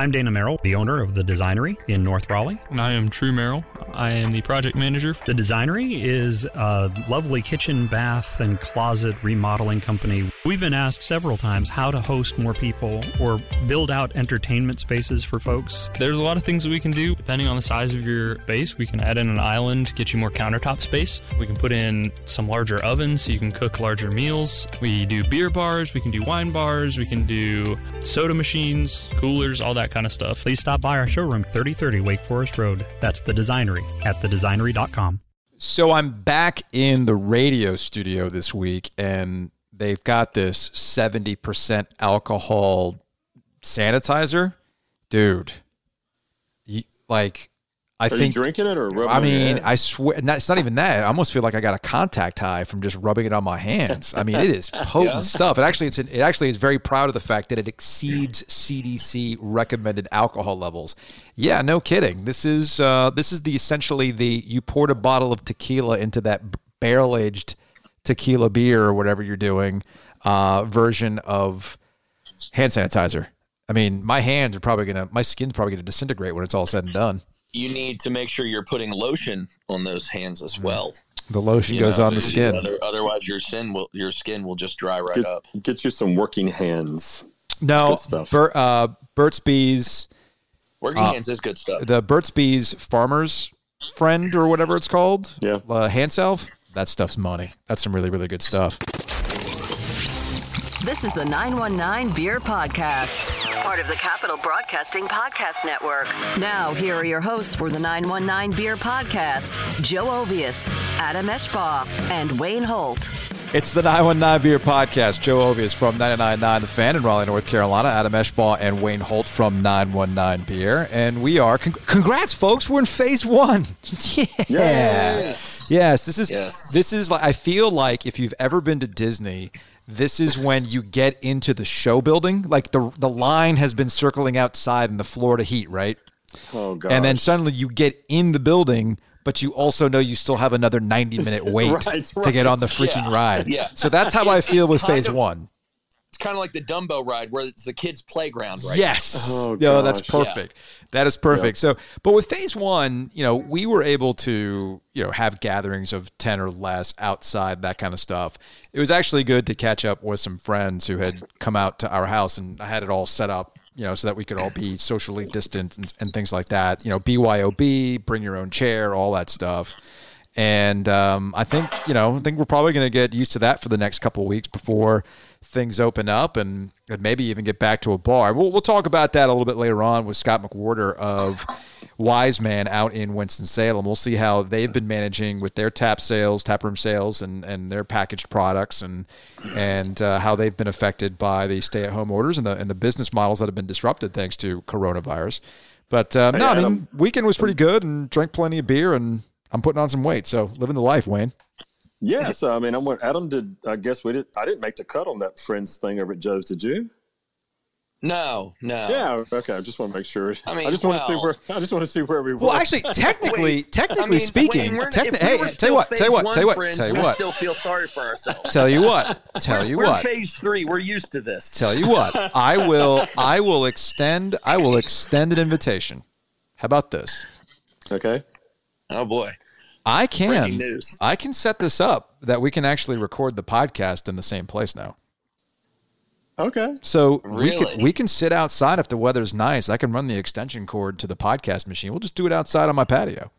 I'm Dana Merrill, the owner of The Designery in North Raleigh. And I am True Merrill. I am the project manager. The Designery is a lovely kitchen, bath, and closet remodeling company. We've been asked several times how to host more people or build out entertainment spaces for folks. There's a lot of things that we can do. Depending on the size of your base, we can add in an island to get you more countertop space. We can put in some larger ovens so you can cook larger meals. We do beer bars, we can do wine bars, we can do soda machines, coolers, all that kind of stuff. Please stop by our showroom, 3030 Wake Forest Road. That's the Designery at thedesignery.com. So I'm back in the radio studio this week, and they've got this 70% alcohol sanitizer. Dude, you, like, I Are think you drinking it or rubbing I it on your mean? I swear, not, it's not even that. I almost feel like I got a contact high from just rubbing it on my hands. I mean, it is potent stuff. It actually, it's it actually is very proud of the fact that it exceeds CDC recommended alcohol levels. Yeah, no kidding. This is uh, this is the essentially the you poured a bottle of tequila into that barrel aged tequila beer or whatever you're doing uh, version of hand sanitizer. I mean, my hands are probably gonna, my skin's probably gonna disintegrate when it's all said and done. You need to make sure you're putting lotion on those hands as well. The lotion You goes know, on the skin. other- otherwise, your skin will your skin will just dry right get, up. get you some working hands. No, stuff. Bur- uh, Burt's Bees, Working Uh, hands is good stuff. the Burt's Bees Farmer's Friend or whatever it's called. Yeah. Uh, hand self. That stuff's money. That's some really, really good stuff. This is the 919 Beer Podcast, part of the Capital Broadcasting Podcast Network. Now, here are your hosts for the 919 Beer Podcast Joe Ovies, Adam Eschbaugh, and Wayne Holt. It's the 919 Beer Podcast. Joe Ovies from 999 The Fan in Raleigh, North Carolina. Adam Eschbaugh and Wayne Holt from 919 Beer. And we are, con- congrats, folks. We're in phase one. yeah. Yes, this is Yes. this is like I feel like if you've ever been to Disney, this is when you get into the show building. Like the the line has been circling outside in the Florida heat, right? Oh god. And then suddenly you get in the building, but you also know you still have another 90 minute wait right, right. to get on the freaking yeah. ride. Yeah. So that's how I feel with phase of, 1 kind of like the Dumbo ride where it's the kids' playground, right? Yes. Oh, no, that's gosh. perfect. That is perfect. So, but with phase one, you know, we were able to, you know, have gatherings of 10 or less outside, that kind of stuff. It was actually good to catch up with some friends who had come out to our house and I had it all set up, you know, so that we could all be socially distant and, and things like that. You know, BYOB, bring your own chair, all that stuff. And um, I think, you know, I think we're probably going to get used to that for the next couple of weeks before things open up and, and maybe even get back to a bar. We'll, we'll talk about that a little bit later on with Scott McWhorter of Wise Man out in Winston-Salem. We'll see how they've been managing with their tap sales, tap room sales, and, and their packaged products and and uh, how they've been affected by the stay-at-home orders and the, and the business models that have been disrupted thanks to coronavirus. But uh, no, I mean, weekend was pretty good and drank plenty of beer and I'm putting on some weight. So living the life, Wayne. Yeah, so I mean, I'm what Adam did. I guess we did. I didn't make the cut on that friends thing over at Joe's. Did you? No, no. Yeah. Okay. I just want to make sure. I mean, I just want to see where. I just want to see where we were. Well, actually, technically, technically I mean, speaking, Wayne, techni- if we hey, tell you what, tell you what, tell you what, friends, tell you what, Still feel sorry for ourselves. tell you what, tell you we're what. phase three. We're used to this. Tell you what, I will, I will extend, I will extend an invitation. How about this? okay. Oh boy. I can, news. I can set this up that we can actually record the podcast in the same place now. Okay. So we can we can sit outside if the weather's nice. I can run the extension cord to the podcast machine. We'll just do it outside on my patio.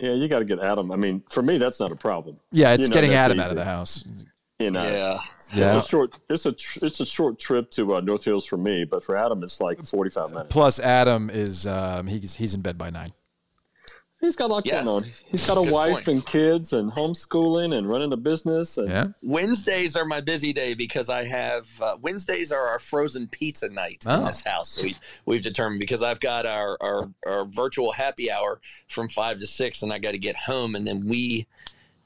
Yeah, you got to get Adam. I mean, for me, that's not a problem. Yeah, it's You know, getting that's Adam out of the house. You know. Yeah. Yeah. It's a short. It's a. tr- It's a short trip to uh, North Hills for me, but for Adam, it's like forty-five minutes. Plus, Adam is um, he's he's in bed by nine. He's got a lot Yes. going on. He's got a Good wife point. and kids and homeschooling and running a business. And Yeah. Wednesdays are my busy day because I have uh, Wednesdays are our frozen pizza night Oh. in this house. We, we've determined because I've got our, our our virtual happy hour from five to six, and I got to get home, and then we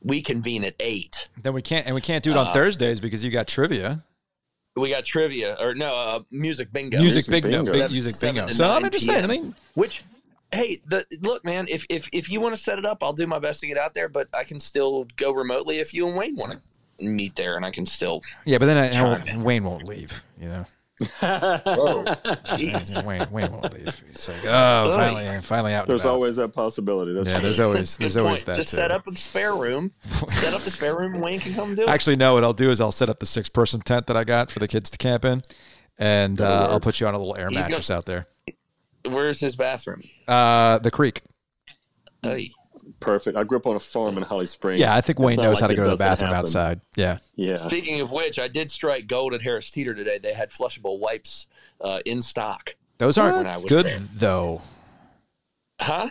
we convene at eight. Then we can't and we can't do it on Uh, Thursdays because you got trivia. We got trivia or no uh, music bingo. Music, Music bingo, bingo. big Seven- music bingo. So I'm nine just saying. I mean, Which, hey, the look, man. If if if you want to set it up, I'll do my best to get out there. But I can still go remotely if you and Wayne want to meet there, and I can still. yeah, but then I, Trying to- Wayne won't leave. You know. Whoa, jeez. Wayne, Wayne won't leave. It's like, oh, finally, finally out. There's always that possibility. That's yeah. true. There's always there's Good always point. that Just too. set up the spare room. set up the spare room. Wayne can come do it. Actually, no. What I'll do is I'll set up the six person tent that I got for the kids to camp in, and uh, I'll put you on a little air He's mattress gonna- out there. Where's his bathroom? Uh, the creek. Hey. perfect. I grew up on a farm in Holly Springs. Yeah, I think Wayne knows like how to go to the bathroom happen. outside. Yeah. Yeah. Speaking of which, I did strike gold at Harris Teeter today. They had flushable wipes uh, in stock. Those aren't good there. though. Huh?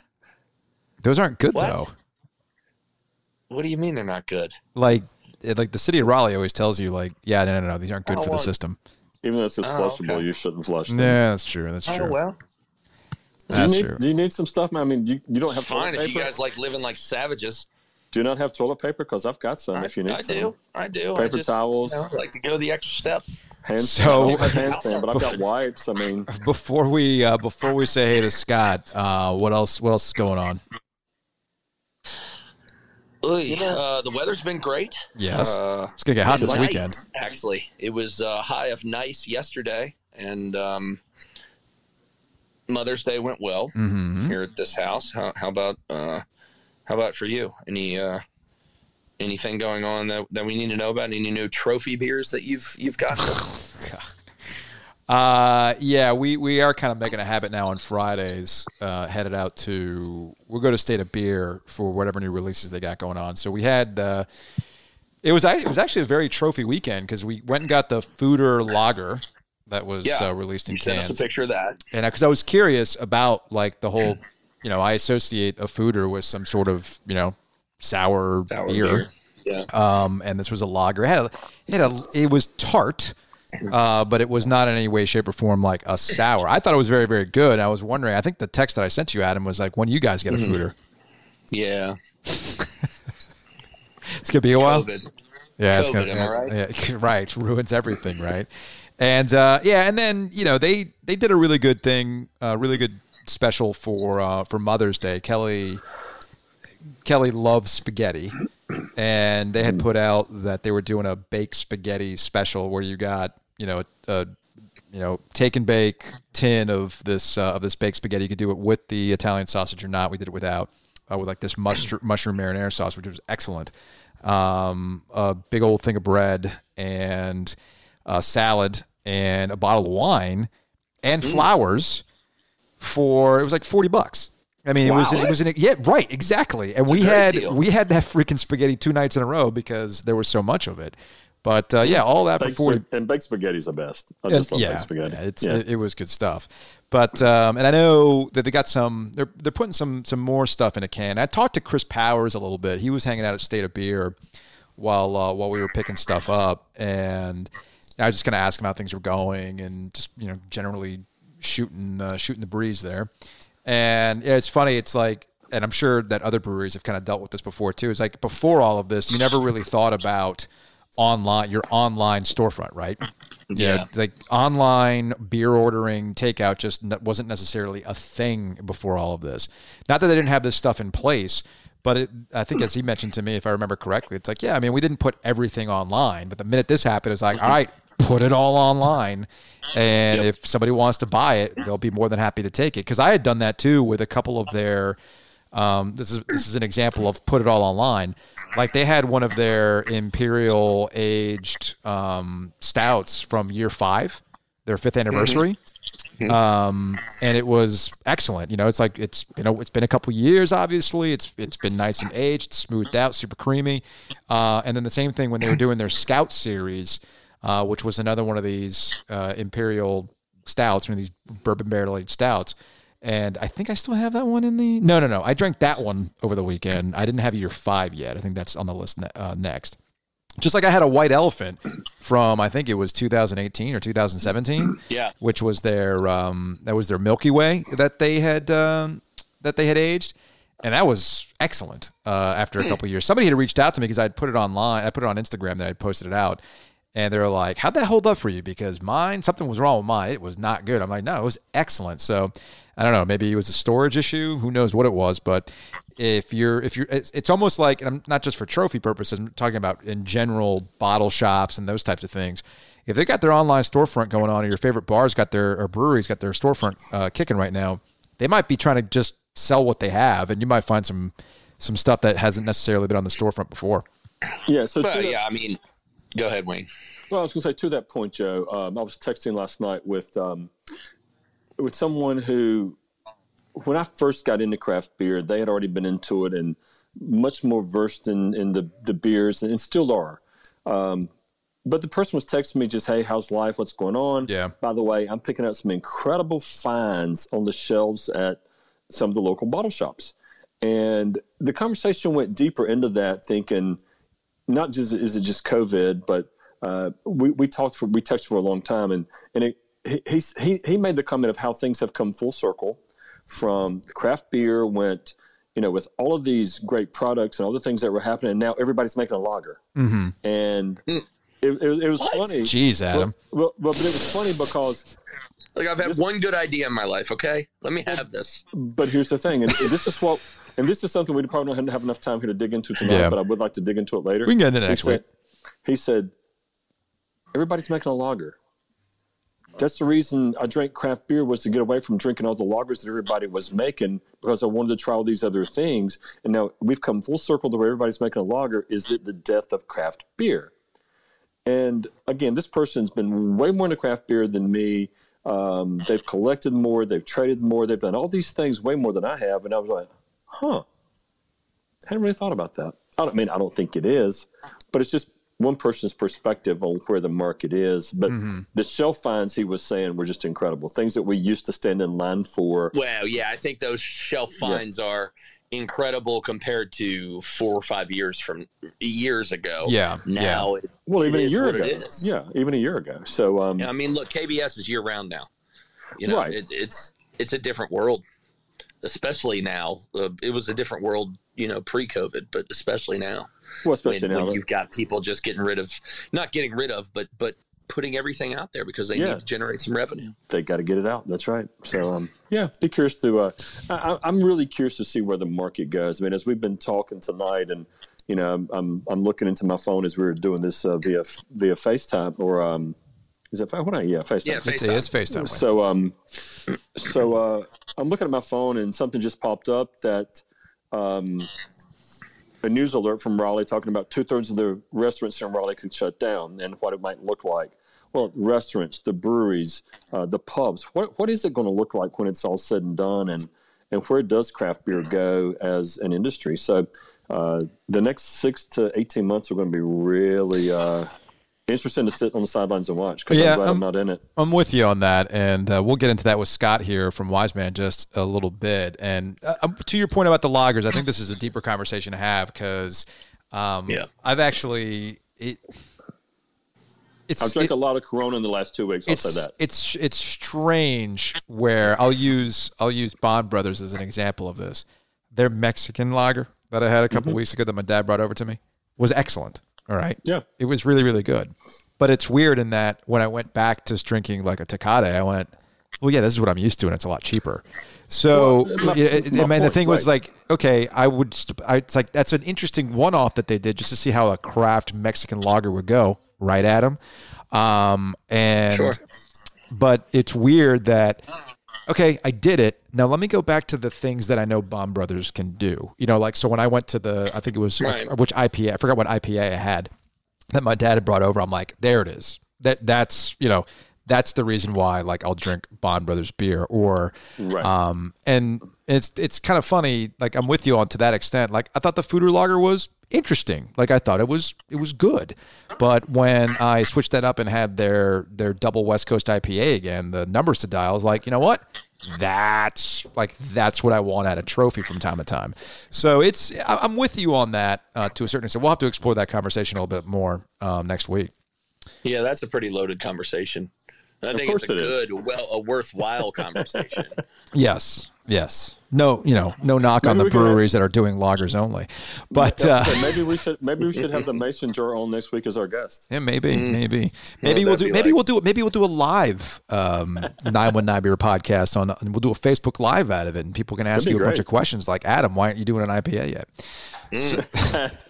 Those aren't good What? though. What do you mean they're not good? Like, like the city of Raleigh always tells you, like, yeah, no, no, no, these aren't good Oh, for the system. Even though it's just Oh, flushable, okay. you shouldn't flush them. Yeah, that's true. That's Oh true. well, Do you need. Do you need some stuff, man? I mean, you, you don't have fine toilet if you guys like living like savages. do you not have toilet paper? Because I've got some. I, if you need I some. do, I do. I Paper just, towels. you know, like to go the extra step. Hand, So- I have hand sand, but I've got wipes. I mean, Before we uh, before we say hey to Scott, uh, what else? What else is going on? Oy, uh, the weather's been great. Yes, Uh, it's gonna get hot this nice, weekend. Actually, it was uh, high of nice yesterday, and um, Mother's Day went well Mm-hmm. here at this house. How, how about uh, how about for you? Any uh, anything going on that, that we need to know about? Any new trophy beers that you've you've got? Uh, yeah, we, we are kind of making a habit now on Fridays, uh, headed out to, we'll go to State of Beer for whatever new releases they got going on. So we had, uh, it was, it was actually a very trophy weekend because we went and got the Foeder Lager that was Yeah. uh, released in you sent us a picture of that. And because I was curious about like the whole, you know, I associate a Foeder with some sort of, you know, sour, Sour beer. beer. Yeah. Um, and this was a lager. It had, a, it had a, it was tart, uh, but it was not in any way, shape, or form like a sour. I thought it was very, very good. I was wondering. I think the text that I sent you, Adam, was like, "When you guys get a foeder, Yeah. it's gonna be a while." COVID. Yeah, it's gonna, am I right? yeah, right. Ruins everything, right? And uh, yeah, and then you know they they did a really good thing, uh, really good special for uh, for Mother's Day. Kelly Kelly loves spaghetti, and they had put out that they were doing a baked spaghetti special where you got you know a you know take and bake tin of this uh, of this baked spaghetti. You could do it with the Italian sausage or not. We did it without uh, with like this mushroom mushroom marinara sauce, which was excellent. Um, a big old thing of bread and a salad and a bottle of wine and flowers for it was like 40 bucks. I mean, it was it was an yeah, right, exactly. And we had deal. we had that freaking spaghetti two nights in a row because there was so much of it. But uh, yeah, all that for 40 and baked spaghetti's the best. I and- just love yeah, baked spaghetti. yeah, it's yeah. It, it was good stuff. But um, and I know that they got some. They're they're putting some some more stuff in a can. I talked to Chris Powers a little bit. He was hanging out at State of Beer while uh, while we were picking stuff up, and I was just gonna ask him how things were going and just you know generally shooting uh, shooting the breeze there. And yeah, it's funny. It's like, and I'm sure that other breweries have kind of dealt with this before too. It's like before all of this, you never really thought about online your online storefront, right? Yeah. like online beer ordering takeout just wasn't necessarily a thing before all of this. Not that they didn't have this stuff in place, but it, I think as he mentioned to me, if I remember correctly, it's like, yeah, I mean, we didn't put everything online, but the minute this happened, it's like, all right, put it all online. And if somebody wants to buy it, they'll be more than happy to take it. Cause I had done that too with a couple of their, um, this is this is an example of put it all online. Like they had one of their imperial aged um, stouts from year five, their fifth anniversary, um, and it was excellent. You know, it's like it's you know it's been a couple years. Obviously, it's it's been nice and aged, smoothed out, super creamy. Uh, and then the same thing when they were doing their Scout series, uh, which was another one of these uh, imperial stouts, one of these bourbon barrel aged stouts. And I think I still have that one in the. No, no, no. I drank that one over the weekend. I didn't have year five yet. I think that's on the list ne- uh, next. Just like I had a white elephant from I think it was 2018 or 2017. Yeah. Which was their um, that was their Milky Way that they had um, that they had aged, and that was excellent. Uh, after a couple years, somebody had reached out to me because I'd put it online. I put it on Instagram that I'd posted it out, and they're like, "How'd that hold up for you?" Because mine, something was wrong with mine. It was not good. I'm like, "No, it was excellent." So. I don't know. Maybe it was a storage issue. Who knows what it was? But if you're, if you're, it's, it's almost like, and I'm not just for trophy purposes. I'm talking about in general bottle shops and those types of things. if they got their online storefront going on, or your favorite bars got their or breweries got their storefront uh, kicking right now, they might be trying to just sell what they have, and you might find some some stuff that hasn't necessarily been on the storefront before. Yeah. So to Well, that- yeah, I mean, go ahead, Wayne. Well, I was going to say to that point, Joe. Um, I was texting last night with um, with someone who, when I first got into craft beer, they had already been into it and much more versed in, in the, the beers and still are. Um, but the person was texting me just, "Hey, how's life? What's going on?" Yeah. By the way, I'm picking up some incredible finds on the shelves at some of the local bottle shops, and the conversation went deeper into that, thinking not just is it just COVID, but uh, we we talked for we touched for a long time, and and it, he he he made the comment of how things have come full circle, from craft beer went, you know, with all of these great products and all the things that were happening, and now everybody's making a lager, mm-hmm. and it, it, it was What? funny. Jeez, Adam. Well, well, but it was funny because, Like I've had one good idea in my life. Okay, let me have this. but here's the thing, and this is what, and this is something we probably don't have enough time here to dig into tonight, Yeah. but I would like to dig into it later. We can get into it He next week. said- He said, everybody's making a lager. That's the reason I drank craft beer was to get away from drinking all the lagers that everybody was making because I wanted to try all these other things. And now we've come full circle to where everybody's making a lager. Is it the death of craft beer? And again, this person's been way more into craft beer than me. Um, they've collected more, they've traded more, they've done all these things way more than I have. And I was like, huh, I hadn't really thought about that. I don't I mean I don't think it is, but it's just one person's perspective on where the market is. But the shelf finds he was saying were just incredible. Things that we used to stand in line for. Well, yeah, I think those shelf finds are incredible compared to four or five years from years ago. Yeah, Now, it- Well, it even a year ago. Yeah, even a year ago. So um, I mean, look, KBS is year round now. You know, Right. it, it's it's a different world, especially now. Uh, it was a different world, you know, pre-COVID, but especially now, well, especially when, now. when you've got people just getting rid of, not getting rid of, but but putting everything out there because they Yeah. need to generate some revenue. they got to get it out. That's right. So, um, yeah, be curious to. Uh, I, I- I'm really curious to see where the market goes. I mean, as we've been talking tonight, and you know, I'm I'm, I'm looking into my phone as we were doing this uh, via via FaceTime or um, is it Fa- what? I, yeah, FaceTime. Yeah, It's, FaceTime. it's FaceTime. So um, so uh, I'm looking at my phone and something just popped up that um, a news alert from Raleigh talking about two thirds of the restaurants in Raleigh could shut down and what it might look like. Well, restaurants, the breweries, uh, the pubs. What what is it going to look like when it's all said and done, and and where does craft beer go as an industry? So. Uh, the next six to eighteen months are going to be really uh, interesting to sit on the sidelines and watch because Yeah, I'm glad I'm not in it. I'm with you on that, and uh, we'll get into that with Scott here from Wise Man just a little bit. And uh, um, to your point about the lagers, I think this is a deeper conversation to have because um, Yeah. I've actually it. It's I've drank it- a lot of Corona in the last two weeks. I'll say that. it's it's strange where I'll use I'll use Bond Brothers as an example of this. Their Mexican lager that I had a Mm-hmm. couple weeks ago that my dad brought over to me was excellent. All right. Yeah. It was really really good. But it's weird in that when I went back to drinking like a Tecate, I went, well, yeah, this is what I'm used to, and it's a lot cheaper. So, Well, it- it- my I mean, the thing was like, okay, I would. I, it's like that's an interesting one-off that they did just to see how a craft Mexican lager would go, right, Adam? Um, and Sure. but it's weird that okay, I did it. Now let me go back to the things that I know Bond Brothers can do. You know, like so when I went to the, I think it was Right. which IPA, I forgot what IPA I had that my dad had brought over. I'm like, there it is. That that's you know that's the reason why like I'll drink Bond Brothers beer or Right. um and it's it's kind of funny like I'm with you on to that extent. Like I thought the Foeder Lager was interesting. Like I thought it was it was good. But when I switched that up and had their their double West Coast IPA again, the numbers to dial I was like, you know what? That's like that's what I want at a trophy from time to time. So it's I- I'm with you on that uh, to a certain extent. We'll have to explore that conversation a little bit more um, next week. Yeah, that's a pretty loaded conversation. I think it's a it is. good, well, a worthwhile conversation. Yes, yes. No, you know, no knock on the we can have- breweries that are doing lagers only, but uh, So maybe we should maybe we should have the Mason jar on next week as our guest. yeah, maybe, maybe, maybe What we'll do. Maybe like? we'll do it. Maybe we'll do a live um, nine one nine beer podcast on. and We'll do a Facebook live out of it, and people can ask you be a bunch of questions like Adam, why aren't you doing an IPA yet? So-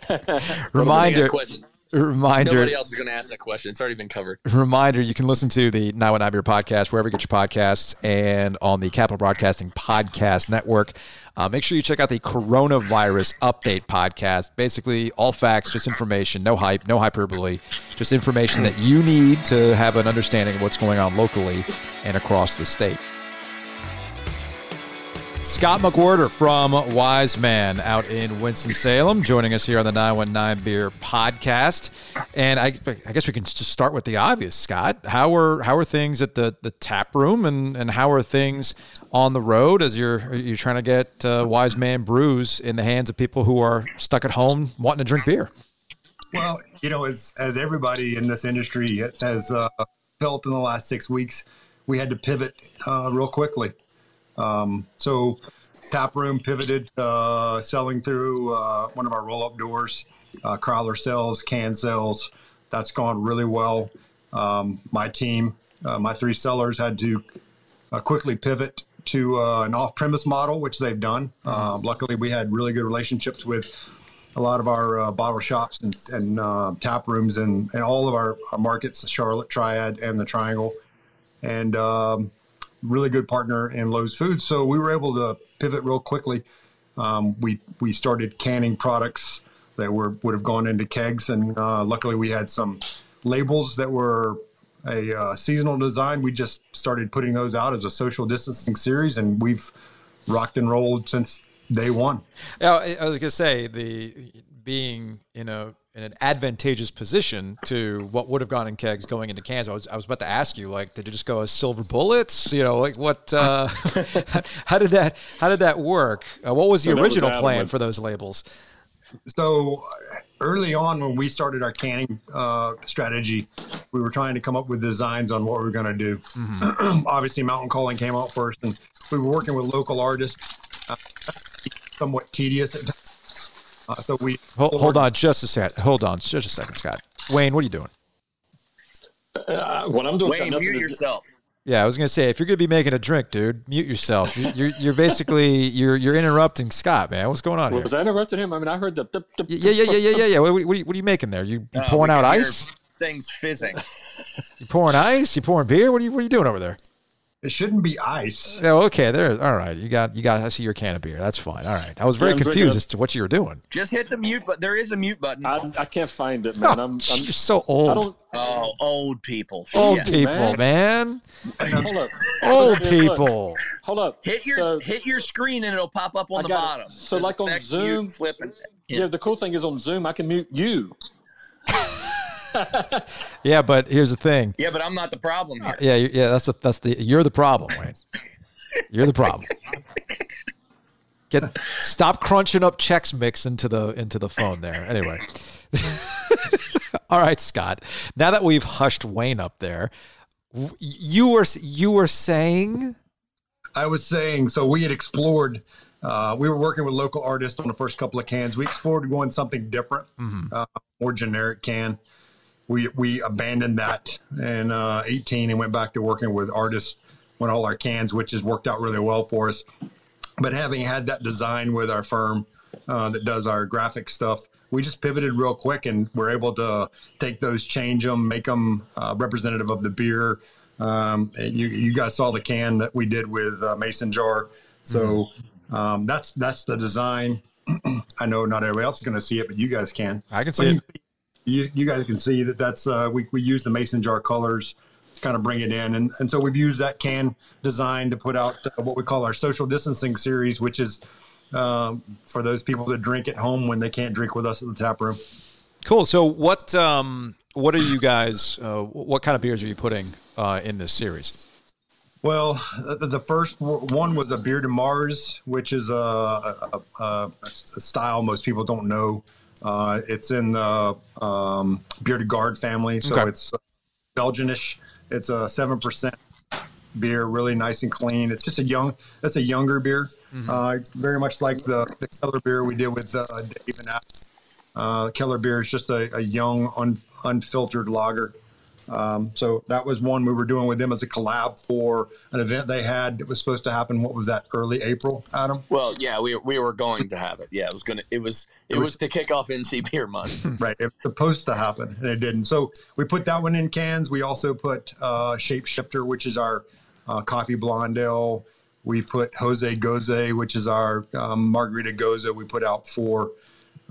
I got reminder. Reminder. Nobody else is going to ask that question. It's already been covered. Reminder: You can listen to the 919 Beer podcast wherever you get your podcasts and on the Capital Broadcasting Podcast Network. Uh, make sure you check out the Coronavirus Update podcast. Basically, all facts, just information, no hype, no hyperbole, just information that you need to have an understanding of what's going on locally and across the state. Scott McWhorter from Wise Man out in Winston-Salem joining us here on the 919 Beer podcast. And I, I guess we can just start with the obvious, Scott. How are how are things at the, the tap room and, and how are things on the road as you're you're trying to get uh, Wise Man brews in the hands of people who are stuck at home wanting to drink beer? Well, you know, as as everybody in this industry has uh, felt in the last six weeks, we had to pivot uh, real quickly. Um, so Taproom pivoted, uh, selling through uh, one of our roll up doors, uh, Crowler sales, can sales. That's gone really well. Um, my team, uh, my three sellers had to uh, quickly pivot to uh, an off premise model, which they've done. Um, luckily, we had really good relationships with a lot of our uh, bottle shops and, and tap rooms and, and all of our, our markets, the Charlotte Triad and the Triangle. And um, really good partner in Lowe's Foods. So we were able to pivot real quickly. Um, we we started canning products that were would have gone into kegs, and uh, luckily we had some labels that were a uh, seasonal design. We just started putting those out as a social distancing series, and we've rocked and rolled since day one. Yeah, I was gonna say the being in a in an advantageous position to what would have gone in kegs going into cans. I was I was about to ask you, like, did you just go as silver bullets? You know, like what? Uh, how did that how did that work? Uh, what was the So that was original plan with- for those labels? So early on, when we started our canning uh, strategy, we were trying to come up with designs on what we were going to do. Obviously, Mountain Calling came out first, and we were working with local artists. Uh, somewhat tedious. At times. Uh, so we Hold, hold on, just a sec. Hold on, just a second, Scott. Wayne, what are you doing? Uh, what I'm doing, Wayne, mute to do- yourself. Yeah, I was gonna say if you're gonna be making a drink, dude, mute yourself. You- You're you're basically you're you're interrupting Scott, man. What's going on here? Was I interrupting him? I mean, I heard the. the, the Yeah, yeah, yeah, yeah, yeah, yeah. What, what, what are you- what are you making there? You, you Uh, pouring out ice? Things fizzing. You pouring ice? You pouring beer? What are you What are you doing over there? It shouldn't be ice. Oh, okay. There. All right. You got you got. I see your can of beer. That's fine. All right. I was very Yeah, confused as to what you were doing. Just hit the mute button. There is a mute button. I, I can't find it, man. Oh, I'm, I'm, you're so I old. don't. oh, old people. Old Shit. people, man. Hold up. Old Here's look. people. Hold up. Hit your So- hit your screen and it'll pop up on the got it. bottom. So There's like on Zoom- mute, flip, and yeah. the cool thing is on Zoom, I can mute you. Yeah, but here's the thing. yeah, but I'm not the problem here. Yeah, yeah. That's the that's the. You're the problem, Wayne. You're the problem. Get stop crunching up Chex Mix into the into the phone there. Anyway. All right, Scott. Now that we've hushed Wayne up there, you were you were saying I was saying, so we had explored. Uh, we were working with local artists on the first couple of cans. We explored going something different, uh, more generic can. We we abandoned that in uh, 18 and went back to working with artists on all our cans, which has worked out really well for us. But having had that design with our firm uh, that does our graphic stuff, we just pivoted real quick and we're able to take those, change them, make them uh, representative of the beer. Um, you, you guys saw the can that we did with uh, Mason Jar, so um, that's that's the design. I know not everybody else is going to see it, but you guys can. I can see it. you, you guys can see that that's uh, we we use the Mason Jar colors to kind of bring it in, and and so we've used that can design to put out uh, what we call our social distancing series, which is um, for those people that drink at home when they can't drink with us at the tap room. Cool. So what um what are you guys uh, what kind of beers are you putting uh, in this series? Well, the, the first one was a Bière de Mars, which is a, a, a, a style most people don't know. Uh, it's in the um, Bière de Garde family, so Okay. it's Belgianish. It's a seven percent beer, really nice and clean. It's just a young, that's a younger beer, uh, very much like the, the Keller beer we did with uh, Dave and Al. Uh, Keller beer is just a, a young, un, unfiltered lager. Um, so that was one we were doing with them as a collab for an event they had that was supposed to happen. What was that? Early April, Adam. Well, yeah, we, we were going to have it. Yeah, it was gonna. It was. It, It was, was- to kick off NC Beer Month. right. It was supposed to happen and it didn't. So we put that one in cans. We also put uh, Shapeshifter, which is our uh, coffee blonde ale. We put Jose Gose, which is our um, margarita gose we put out for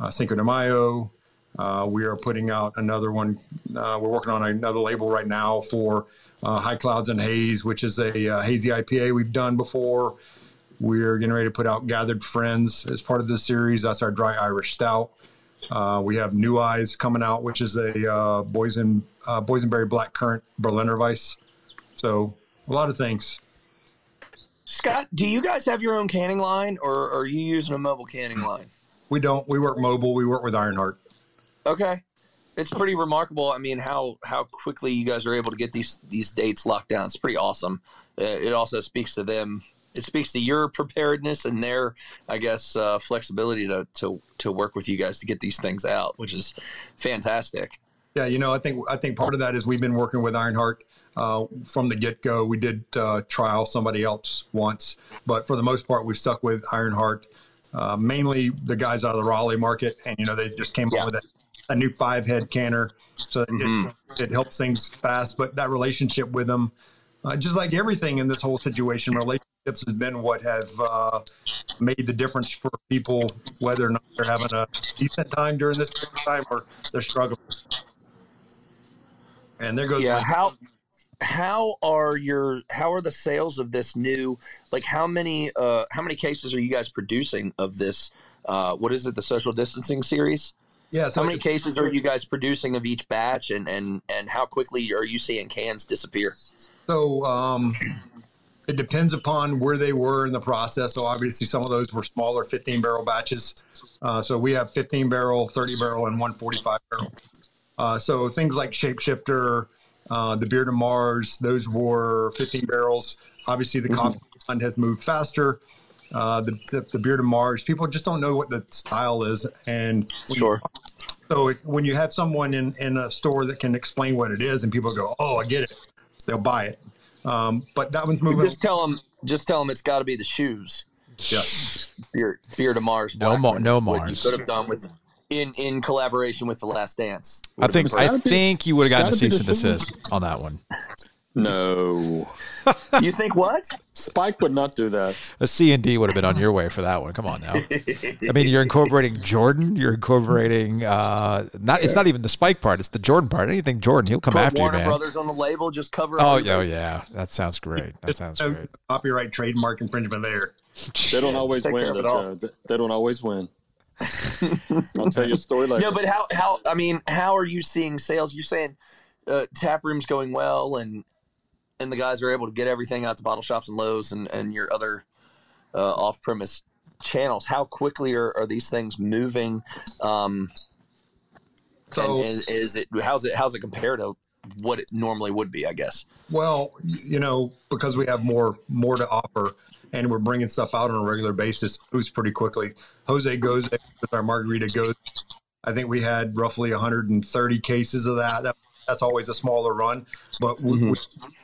uh, Cinco de Mayo. Uh, we are putting out another one. Uh, we're working on another label right now for uh, High Clouds and Haze, which is a uh, hazy IPA we've done before. We're getting ready to put out Gathered Friends as part of this series. That's our dry Irish stout. Uh, we have New Eyes coming out, which is a uh, boysen uh, boysenberry black currant Berliner Weiss. So a lot of things. Scott, do you guys have your own canning line, or are you using a mobile canning line? We don't. We work mobile. We work with Ironheart. Okay, it's pretty remarkable. I mean, how how quickly you guys are able to get these these dates locked down. It's pretty awesome. Uh, It also speaks to them. It speaks to your preparedness and their, I guess, uh, flexibility to, to to work with you guys to get these things out, which is fantastic. Yeah, you know, I think I think part of that is we've been working with Ironheart uh, from the get go. We did uh, trial somebody else once, but for the most part, we stuck with Ironheart. Uh, mainly the guys out of the Raleigh market, and you know they just came Yeah. up with a, a new five head canner, so that Mhm. it, it helps things fast. But that relationship with them, uh, just like everything in this whole situation, relationships has been what have uh, made the difference for people, whether or not they're having a decent time during this time or they're struggling. And there goes Yeah. my- How how are your how are the sales of this new like how many uh how many cases are you guys producing of this uh what is it the social distancing series? Yeah. So How many cases are you guys producing of each batch and and and how quickly are you seeing cans disappear? So um, it depends upon where they were in the process. So obviously, some of those were smaller 15 barrel batches. Uh, so we have 15 barrel, 30 barrel, and 145 barrel. Uh, so things like Shapeshifter, uh, the Bière de Mars, those were 15 barrels. Obviously, the coffee fund has moved faster. Uh, the, the the Bière de Mars, people just don't know what the style is, and Sure. so if, when you have someone in, in a store that can explain what it is and people go, oh, I get it, they'll buy it. Um, but that one's moving. Just tell them just tell them it's got to be the shoes. Yeah. Beer Bière de Mars. No Black Mar- ones, no what Mars. You could have done with in in collaboration with the Last Dance. I think I be- think you would have gotten a cease and desist on that one. No, you think what? Spike would not do that. A C and D would have been on your way for that one. Come on now. I mean, you're incorporating Jordan. You're incorporating uh, not. It's not even the Spike part. It's the Jordan part. Anything Jordan, he'll come Put after Warner you, man. Brothers on the label, just cover. Oh yeah, oh, bases. yeah. That sounds great. That sounds no great. copyright trademark infringement there. They don't always win. of though, all. They don't always win. I'll tell you a story later. No, but how how I mean, how are you seeing sales? You're saying uh, tap rooms going well, and and the guys are able to get everything out to bottle shops and Lowe's and and your other uh, off premise channels. How quickly are, are these things moving? Um, So- is, is it how's it how's it compared to what it normally would be? I guess. Well, you know, because we have more more to offer, and we're bringing stuff out on a regular basis, it moves pretty quickly. Jose Gose with our margarita gose. I think we had roughly 130 cases of that. that that's always a smaller run, but we, we,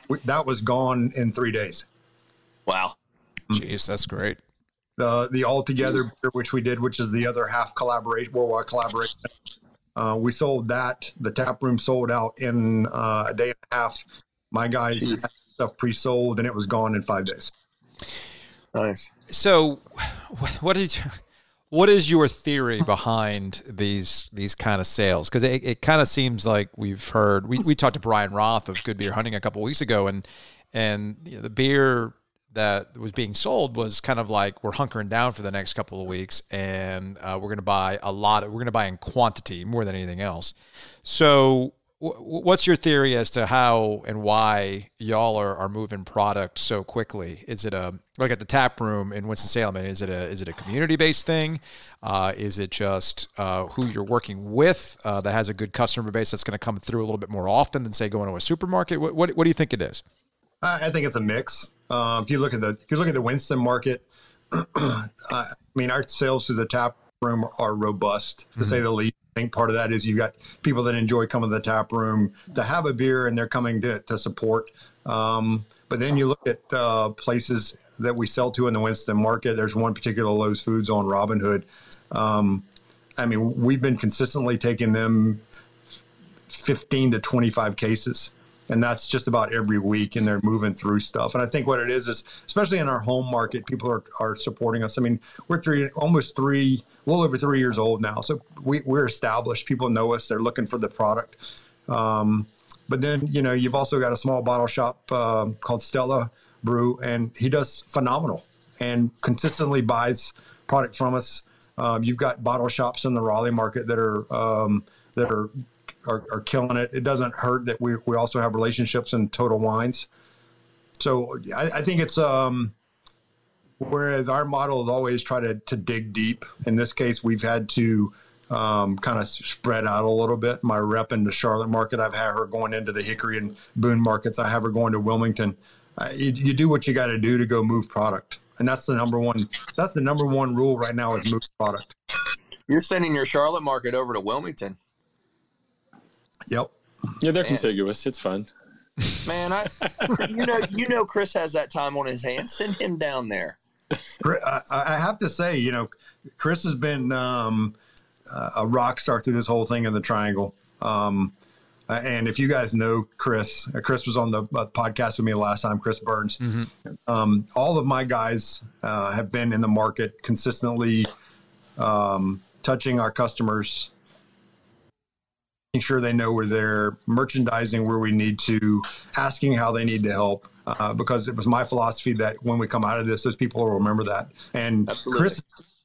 we, that was gone in three days. Wow. Jeez, that's great. the the all together beer, which we did, which is the other half collaboration, worldwide collaboration. Uh, we sold that. The tap room sold out in uh, a day and a half. My guys had stuff pre-sold, and it was gone in five days. Nice. So, wh- what is what is your theory behind these these kind of sales? Because it, it kind of seems like we've heard we, we talked to Bryan Roth of Good Beer Hunting a couple weeks ago, and and you know, the beer that was being sold was kind of like we're hunkering down for the next couple of weeks, and uh, we're going to buy a lot. Of, we're going to buy in quantity more than anything else. So, wh- what's your theory as to how and why y'all are, are moving product so quickly? Is it a like at the tap room in Winston Salem? Is it a is it a community based thing? Uh, is it just uh, who you're working with uh, that has a good customer base that's going to come through a little bit more often than say going to a supermarket? What what, what do you think it is? I, think it's a mix. Uh, if you look at the if you look at the Winston market, I mean our sales to the tap room are robust to say the least. I think part of that is you've got people that enjoy coming to the tap room to have a beer and they're coming to, to support. Um, but then you look at uh, places that we sell to in the Winston market. There's one particular Lowe's Foods on Robinhood. Um, I mean, we've been consistently taking them 15 to 25 cases and that's just about every week and they're moving through stuff. And i think what it is is especially in our home market people are, are supporting us. I mean we're three almost three a little over three years old now so we, we're established. People know us. They're looking for the product. Um, but then you know you've also got a small bottle shop uh, called stella brew and he does phenomenal and consistently buys product from us um, you've got bottle shops in the raleigh market that are um, that are are, are killing it. It doesn't hurt that we, we also have relationships in Total Wines. So I, I think it's um, whereas our model is always try to, to dig deep. In this case, we've had to um, kind of spread out a little bit. My rep in the Charlotte market, I've had her going into the Hickory and Boone markets. I have her going to Wilmington. Uh, you, you do what you got to do to go move product, and that's the number one. That's the number one rule right now is move product. You're sending your Charlotte market over to Wilmington. Yep. Yeah, they're contiguous. It's fun. Man, I you know you know Chris has that time on his hands. Send him down there. I, I have to say, you know, Chris has been um, a rock star through this whole thing in the triangle. Um, and if you guys know Chris, uh, Chris was on the uh, podcast with me last time, Chris Burns. Mm-hmm. Um, all of my guys uh, have been in the market consistently um, touching our customers making sure they know we're there, merchandising where we need to, asking how they need to help. Uh, because it was my philosophy that when we come out of this, those people will remember that. And Absolutely. Chris,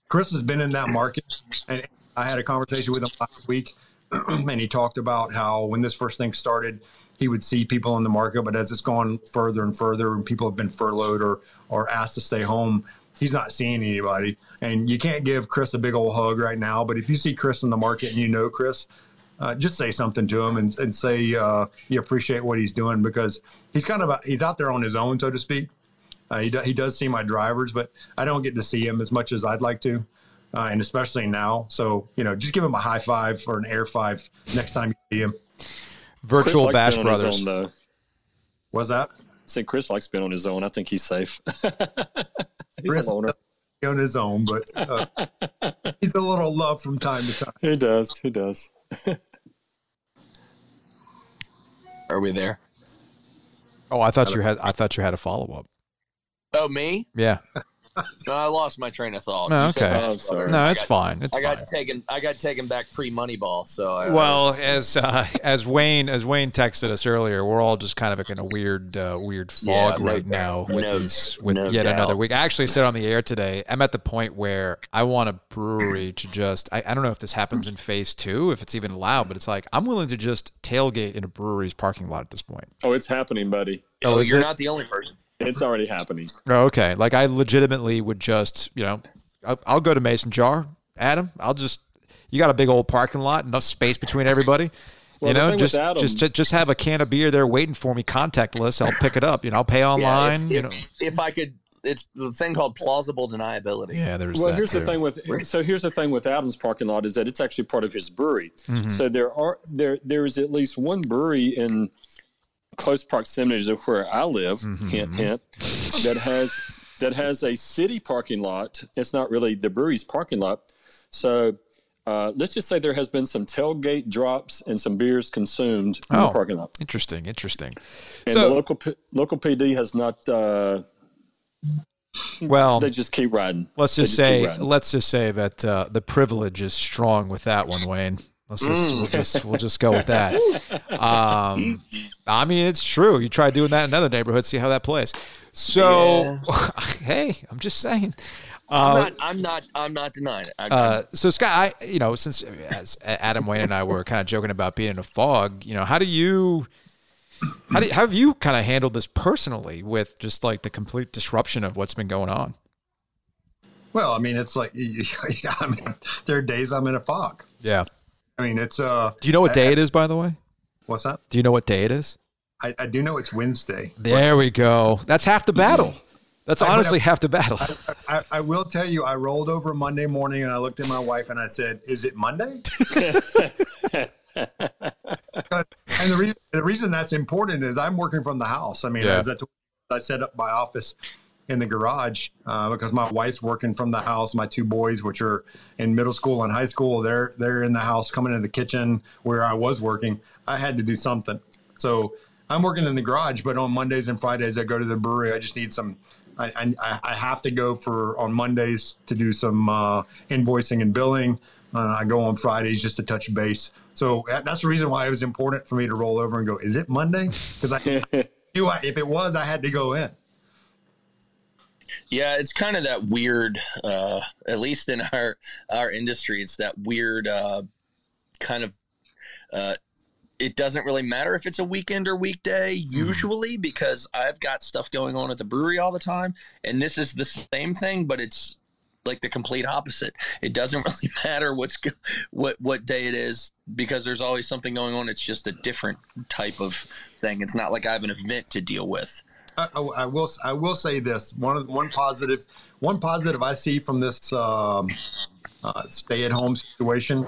Chris has been in that market, and I had a conversation with him last week, and he talked about how when this first thing started, he would see people in the market, but as it's gone further and further, and people have been furloughed or or asked to stay home, he's not seeing anybody. And you can't give Chris a big old hug right now, but if you see Chris in the market and you know Chris, uh, just say something to him and, and say uh, you appreciate what he's doing because he's kind of a, he's out there on his own, so to speak. Uh, he, do, he does see my drivers, but I don't get to see him as much as I'd like to, uh, and especially now. So you know, just give him a high five or an air five next time you see him. Virtual Bash Brothers. Own, What's that? I said Chris likes being on his own. I think he's safe. he's Chris, a loner. On his own, but uh, he's a little love from time to time. He does. He does. Are we there? Oh, I thought you had. I thought you had a follow up. Oh, me? Yeah. No, I lost my train of thought. No, okay. Oh, sorry. No, it's got, fine. It's I got fine. taken. I got taken back pre Moneyball. So I, well, was, as uh, as Wayne as Wayne texted us earlier, we're all just kind of in a weird uh, weird fog yeah, right no, now with no, these with no yet doubt. another week. I actually said on the air today. I'm at the point where I want a brewery to just. I, I don't know if this happens in phase two, if it's even allowed, but it's like I'm willing to just tailgate in a brewery's parking lot at this point. Oh, it's happening, buddy. Oh, you're it? not the only person. It's already happening. Oh, okay. Like I legitimately would just, you know, I'll, I'll go to Mason Jar, Adam. I'll just, you got a big old parking lot, enough space between everybody. Well, you know, just, Adam, just just have a can of beer there waiting for me, contactless. I'll pick it up. You know, I'll pay online. Yeah, if, you know, if I could, it's the thing called plausible deniability. Yeah, there's. Well, that here's too. the thing with so here's the thing with Adam's parking lot is that it's actually part of his brewery. Mm-hmm. So there are there there is at least one brewery in close proximity to where I live, mm-hmm. hint hint, that has that has a city parking lot. It's not really the brewery's parking lot. So uh, let's just say there has been some tailgate drops and some beers consumed in oh, the parking lot. Interesting, interesting. And so, the local local PD has not. Uh, well, they just keep riding. Let's just, just say, let's just say that uh, the privilege is strong with that one, Wayne. Let's just mm. we'll just we'll just go with that. Um, I mean, it's true. You try doing that in another neighborhood, see how that plays. So, yeah. hey, I'm just saying. I'm, uh, not, I'm not. I'm not denying it. Uh, so, Scott, I, you know, since as Adam Wayne and I were kind of joking about being in a fog, you know, how do you, how do you, how have you kind of handled this personally with just like the complete disruption of what's been going on? Well, I mean, it's like I mean, there are days I'm in a fog. Yeah. I mean, it's uh. Do you know what day I, it is, by the way? What's that? Do you know what day it is? I, I do know it's Wednesday. There we go. That's half the battle. That's honestly I- half the battle. I, I will tell you, I rolled over Monday morning and I looked at my wife and I said, "Is it Monday?" and the reason the reason that's important is I'm working from the house. I mean, Yeah. as I, told I set up my office in the garage uh, because my wife's working from the house. My two boys, which are in middle school and high school, they're they're in the house, coming in the kitchen where I was working. I had to do something, so I'm working in the garage. But on Mondays and Fridays, I go to the brewery. I just need some. I, I, I have to go for on Mondays to do some uh, invoicing and billing. Uh, I go on Fridays just to touch base. So that's the reason why it was important for me to roll over and go. Is it Monday? Because I knew I, if it was, I had to go in. Yeah, it's kind of that weird. Uh, at least in our our industry, it's that weird uh, kind of. Uh, it doesn't really matter if it's a weekend or weekday usually because I've got stuff going on at the brewery all the time, and this is the same thing, but it's like the complete opposite. It doesn't really matter what's what what day it is because there's always something going on. It's just a different type of thing. It's not like I have an event to deal with. I, I, will. I will say this one. One positive. One positive I see from this um, uh, stay-at-home situation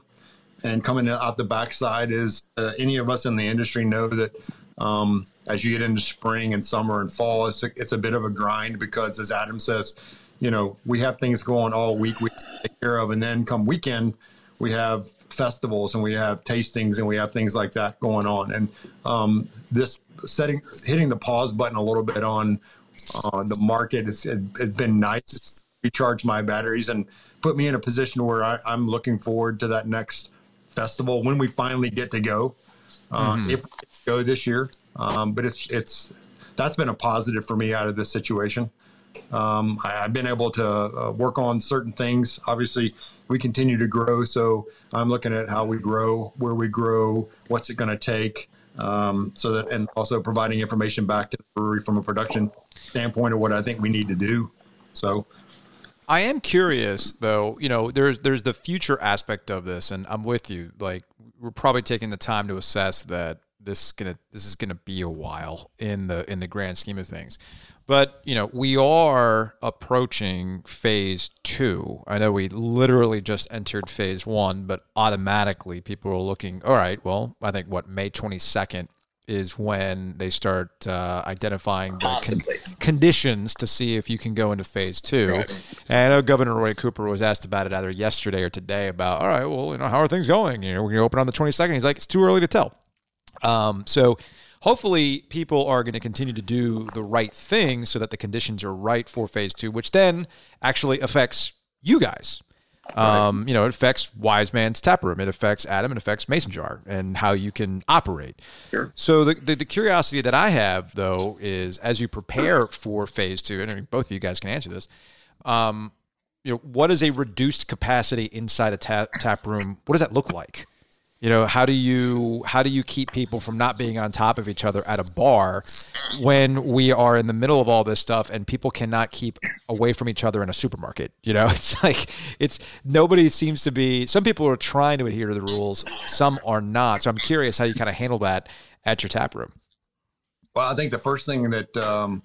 and coming out the backside is uh, any of us in the industry know that um, as you get into spring and summer and fall, it's a, it's a bit of a grind because, as Adam says, you know we have things going all week we take care of, and then come weekend we have festivals and we have tastings and we have things like that going on. And um, this setting hitting the pause button a little bit on uh, the market has it's been nice to recharge my batteries and put me in a position where I, I'm looking forward to that next festival when we finally get to go. Uh, If we go this year, um, but it's it's that's been a positive for me out of this situation. Um, I, I've been able to uh, work on certain things. Obviously, we continue to grow, so I'm looking at how we grow, where we grow, what's it going to take, um, so that, and also providing information back to the brewery from a production standpoint of what I think we need to do. So, I am curious though, you know, there's there's the future aspect of this and I'm with you. Like we're probably taking the time to assess that this is gonna this is gonna be a while in the in the grand scheme of things. But, you know, we are approaching phase two. I know we literally just entered phase one, but automatically people are looking, all right, well, I think what, May twenty second is when they start uh, identifying the con- conditions to see if you can go into phase two. And I know Governor Roy Cooper was asked about it either yesterday or today about, all right, well, you know, how are things going? You know, we're going to open on the 22nd. He's like, it's too early to tell. Um, so hopefully people are going to continue to do the right thing so that the conditions are right for phase two, which then actually affects you guys. Um, you know, it affects Wise Man's Tap Room. It affects Adam. It affects Mason Jar and how you can operate. Sure. So the, the the curiosity that I have though is as you prepare for phase two, and I mean, both of you guys can answer this. Um, you know, what is a reduced capacity inside a tap, tap room? What does that look like? You know, how do you how do you keep people from not being on top of each other at a bar when we are in the middle of all this stuff and people cannot keep away from each other in a supermarket? You know, it's like it's nobody seems to be. Some people are trying to adhere to the rules, some are not. So I'm curious how you kind of handle that at your tap room. Well, I think the first thing that um,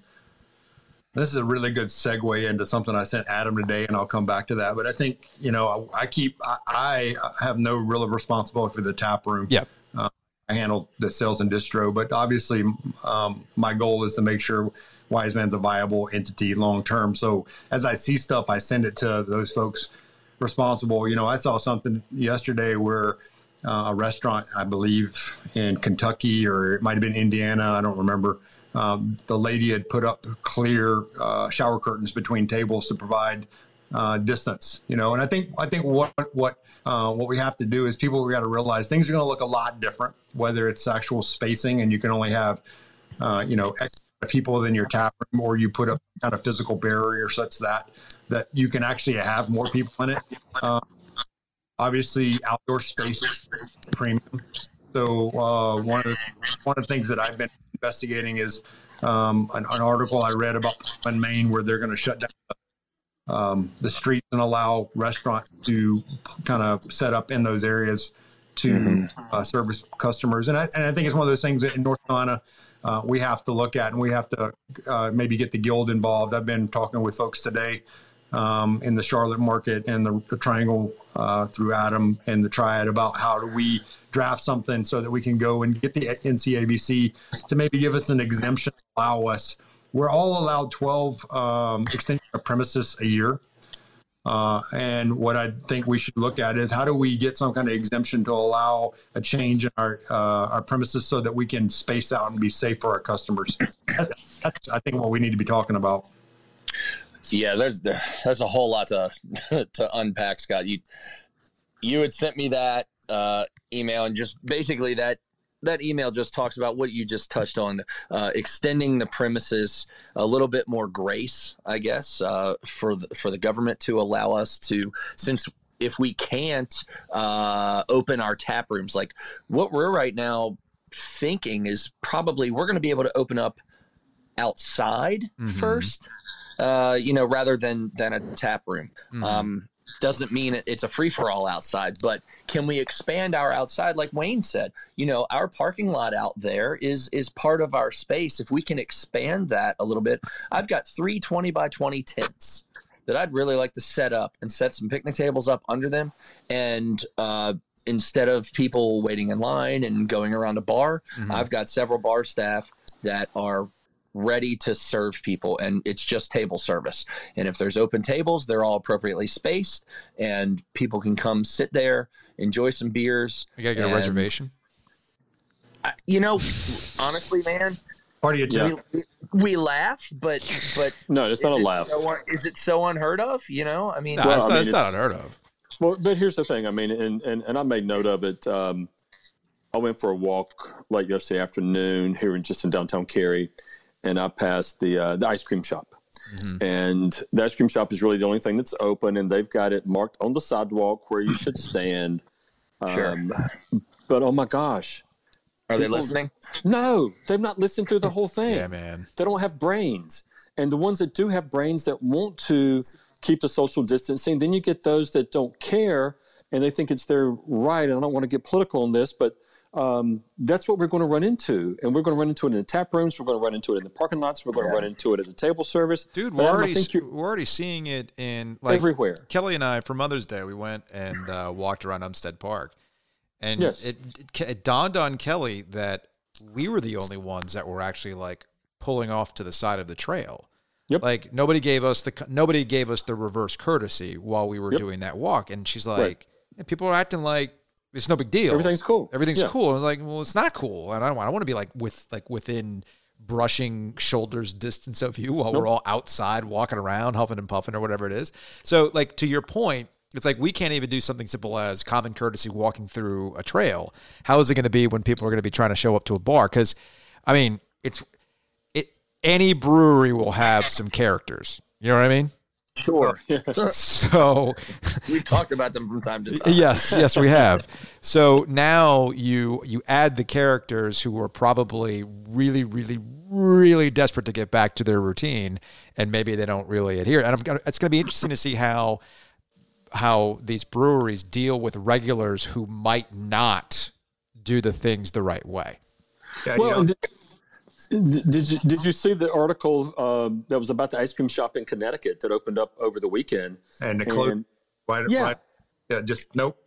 this is a really good segue into something I sent Adam today, and I'll come back to that. But I think you know I, I keep I, I have no real responsibility for the tap room. Yeah. Uh, I handle the sales and distro, but obviously um, my goal is to make sure Wise Man's a viable entity long term. So as I see stuff, I send it to those folks responsible. You know, I saw something yesterday where uh, a restaurant, I believe in Kentucky or it might have been Indiana, I don't remember. Um, the lady had put up clear uh, shower curtains between tables to provide uh, distance. You know, and I think I think what what uh, what we have to do is people we got to realize things are going to look a lot different, whether it's actual spacing and you can only have uh, you know X people within your tap room, or you put up kind of physical barrier such that that you can actually have more people in it. Uh, obviously, outdoor space premium. So uh, one of the one of the things that I've been investigating is um, an, an article I read about in Maine where they're going to shut down um, the streets and allow restaurants to kind of set up in those areas to uh, service customers. And I, and I think it's one of those things that in North Carolina, uh, we have to look at and we have to uh, maybe get the guild involved. I've been talking with folks today um, in the Charlotte market and the, the Triangle uh, through Adam and the Triad about how do we draft something so that we can go and get the NCABC to maybe give us an exemption, to allow us. We're all allowed 12 um, extension of premises a year. Uh, and what I think we should look at is how do we get some kind of exemption to allow a change in our uh, our premises so that we can space out and be safe for our customers. That's, I think, what we need to be talking about. Yeah, there's there's a whole lot to to unpack, Scott. You you had sent me that uh, email, and just basically that that email just talks about what you just touched on, uh, extending the premises a little bit more grace, I guess, uh, for the, for the government to allow us to, since if we can't uh, open our tap rooms, like what we're right now thinking is probably we're going to be able to open up outside mm-hmm. first, uh, you know, rather than than a tap room. Mm-hmm. Um, doesn't mean it's a free for all outside, but can we expand our outside? Like Wayne said, you know, our parking lot out there is is part of our space. If we can expand that a little bit, I've got three 20 by 20 tents that I'd really like to set up and set some picnic tables up under them. And uh, instead of people waiting in line and going around a bar, mm-hmm. I've got several bar staff that are ready to serve people and it's just table service. And if there's open tables they're all appropriately spaced and people can come sit there enjoy some beers you gotta get a reservation? I, you know honestly man party of yeah. we, we, laugh but but no it's not a laugh. so, is it so unheard of you know? I mean no, well, it's, I mean, not, it's, it's, not, unheard of. Well but here's the thing i mean and and, and i made note of it um, i went for a walk late yesterday afternoon here in just in downtown cary and I passed the uh, the ice cream shop. Mm-hmm. And the ice cream shop is really the only thing that's open, and they've got it marked on the sidewalk where you should stand. Sure. Um, but oh my gosh. Are they listening? No, they've not listened through the whole thing. yeah, man. They don't have brains. And the ones that do have brains that want to keep the social distancing, then you get those that don't care and they think it's their right. And I don't want to get political on this, but um, that's what we're going to run into. And we're going to run into it in the tap rooms. We're going to run into it in the parking lots. We're going to run into it at the table service. Dude, we're already, we're already seeing it in like everywhere. Kelly and I, for Mother's Day, we went and uh, walked around Umstead Park. And yes. it, it, it dawned on Kelly that we were the only ones that were actually like pulling off to the side of the trail. Yep. Like nobody gave us the nobody gave us the reverse courtesy while we were yep. doing that walk, and she's like, right. people are acting like it's no big deal. Everything's cool. Everything's yeah. cool. I was like, well, it's not cool, and I don't. want. I want to be like with like within brushing shoulders distance of you while nope. we're all outside walking around, huffing and puffing or whatever it is. So, like to your point, it's like we can't even do something simple as common courtesy walking through a trail. How is it going to be when people are going to be trying to show up to a bar? Because, I mean, it's it. Any brewery will have some characters. You know what I mean? Sure. so we've talked about them from time to time. Yes, yes, we have. So now you you add the characters who are probably really, really, really desperate to get back to their routine, and maybe they don't really adhere. And I'm, it's going to be interesting to see how how these breweries deal with regulars who might not do the things the right way. Yeah, well, you know, did you did you see the article uh, that was about the ice cream shop in Connecticut that opened up over the weekend? And the close, why, yeah, why, yeah, just nope.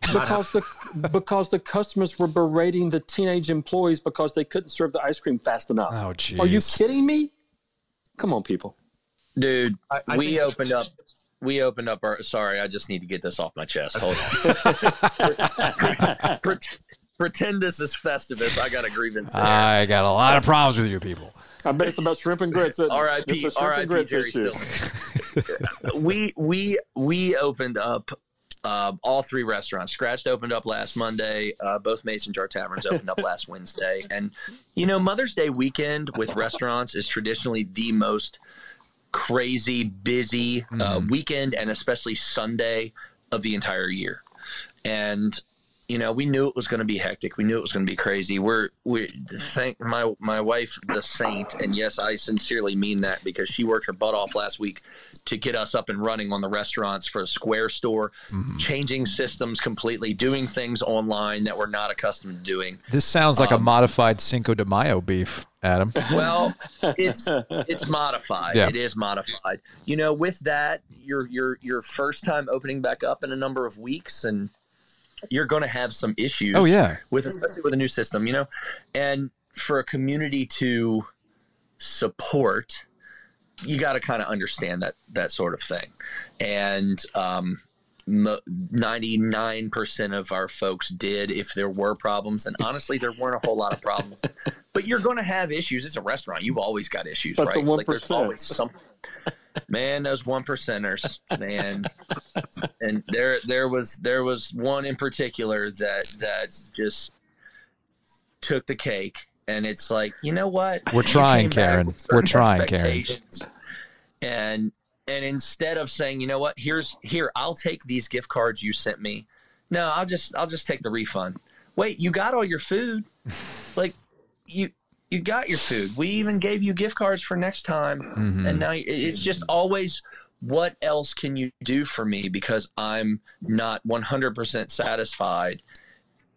Because the because the customers were berating the teenage employees because they couldn't serve the ice cream fast enough. Oh, geez. Are you kidding me? Come on, people. Dude, I, I we opened up we opened up our sorry i just need to get this off my chest hold on pretend this is Festivus. I got a grievance. There. I got a lot of problems with you people. I bet it's about shrimp and grits. R.I.P. R.I.P. Jerry we we we opened up uh, all three restaurants. Scratched opened up last Monday. Uh, both Mason Jar Taverns opened up last Wednesday. And you know, Mother's Day weekend with restaurants is traditionally the most crazy busy uh, mm. weekend, and especially Sunday of the entire year. And you know, we knew it was going to be hectic. We knew it was going to be crazy. We're we thank my my wife, the saint, and yes, I sincerely mean that because she worked her butt off last week to get us up and running on the restaurants for a Square store, Mm-hmm. changing systems completely, doing things online that we're not accustomed to doing. This sounds like a Um, modified Cinco de Mayo beef, Adam. Well, it's it's modified. Yeah. It is modified. You know, with that, your your your first time opening back up in a number of weeks, and you're going to have some issues. Oh, yeah. with especially with a new system. You know, and for a community to support, you got to kind of understand that that sort of thing, and. um 99% of our folks did if there were problems and honestly there weren't a whole lot of problems but you're going to have issues it's a restaurant you've always got issues But the right like there's 1%. always something man those one percenters man. And there there was there was one in particular that that just took the cake. And it's like you know what? We're trying, Karen. We're trying, Karen. and and instead of saying you know what? Here's here i'll take these gift cards you sent me. No i'll just i'll just take the refund. Wait you got all your food. Like you you got your food. We even gave you gift cards for next time. Mhm. and now it's just always what else can you do for me? Because i'm not 100% satisfied